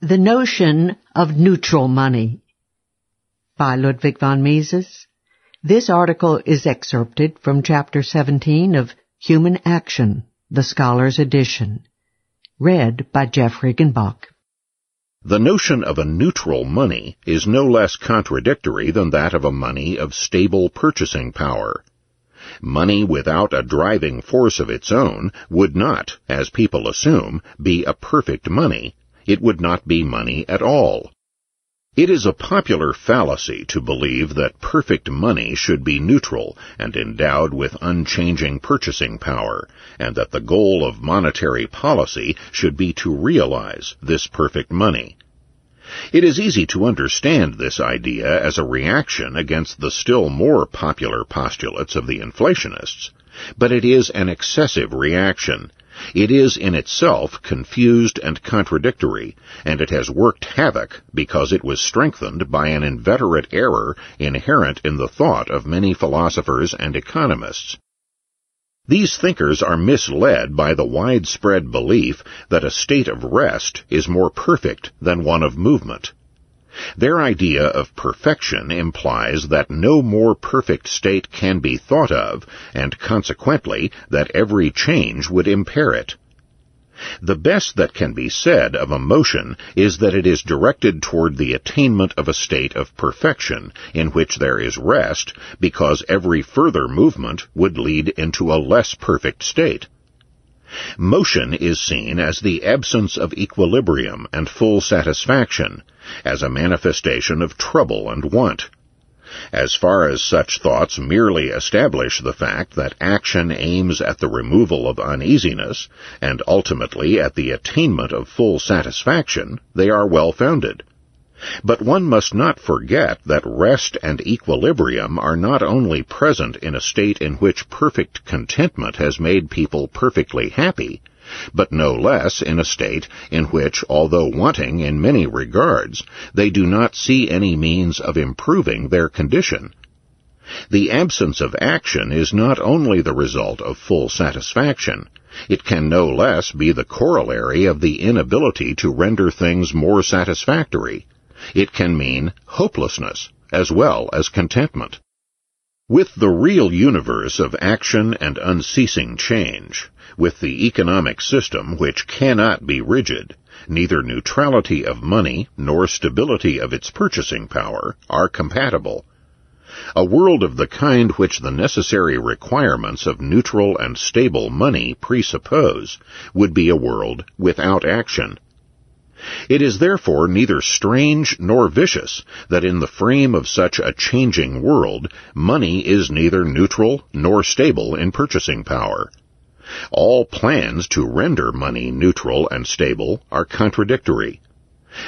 The Notion of Neutral Money by Ludwig von Mises. This article is excerpted from Chapter 17 of Human Action, the Scholar's Edition. Read by Jeff Riggenbach. The notion of a neutral money is no less contradictory than that of a money of stable purchasing power. Money without a driving force of its own would not, as people assume, be a perfect money, it would not be money at all. It is a popular fallacy to believe that perfect money should be neutral and endowed with unchanging purchasing power, and that the goal of monetary policy should be to realize this perfect money. It is easy to understand this idea as a reaction against the still more popular postulates of the inflationists, but it is an excessive reaction, it is in itself confused and contradictory, and it has worked havoc because it was strengthened by an inveterate error inherent in the thought of many philosophers and economists. These thinkers are misled by the widespread belief that a state of rest is more perfect than one of movement. Their idea of perfection implies that no more perfect state can be thought of, and consequently that every change would impair it. The best that can be said of a motion is that it is directed toward the attainment of a state of perfection, in which there is rest, because every further movement would lead into a less perfect state. Motion is seen as the absence of equilibrium and full satisfaction, as a manifestation of trouble and want. As far as such thoughts merely establish the fact that action aims at the removal of uneasiness, and ultimately at the attainment of full satisfaction, they are well founded. But one must not forget that rest and equilibrium are not only present in a state in which perfect contentment has made people perfectly happy, but no less in a state in which, although wanting in many regards, they do not see any means of improving their condition. The absence of action is not only the result of full satisfaction, it can no less be the corollary of the inability to render things more satisfactory. It can mean hopelessness as well as contentment. With the real universe of action and unceasing change, with the economic system which cannot be rigid, neither neutrality of money nor stability of its purchasing power are compatible. A world of the kind which the necessary requirements of neutral and stable money presuppose would be a world without action it is therefore neither strange nor vicious that in the frame of such a changing world, money is neither neutral nor stable in purchasing power. All plans to render money neutral and stable are contradictory.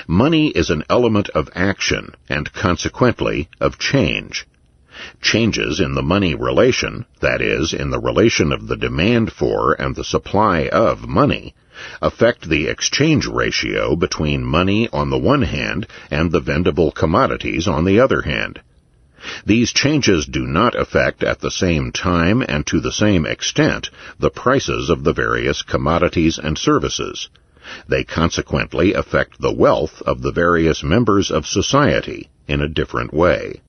Money is an element of action and consequently of change. Changes in the money relation, that is, in the relation of the demand for and the supply of money, affect the exchange ratio between money on the one hand and the vendible commodities on the other hand. These changes do not affect at the same time and to the same extent the prices of the various commodities and services. They consequently affect the wealth of the various members of society in a different way.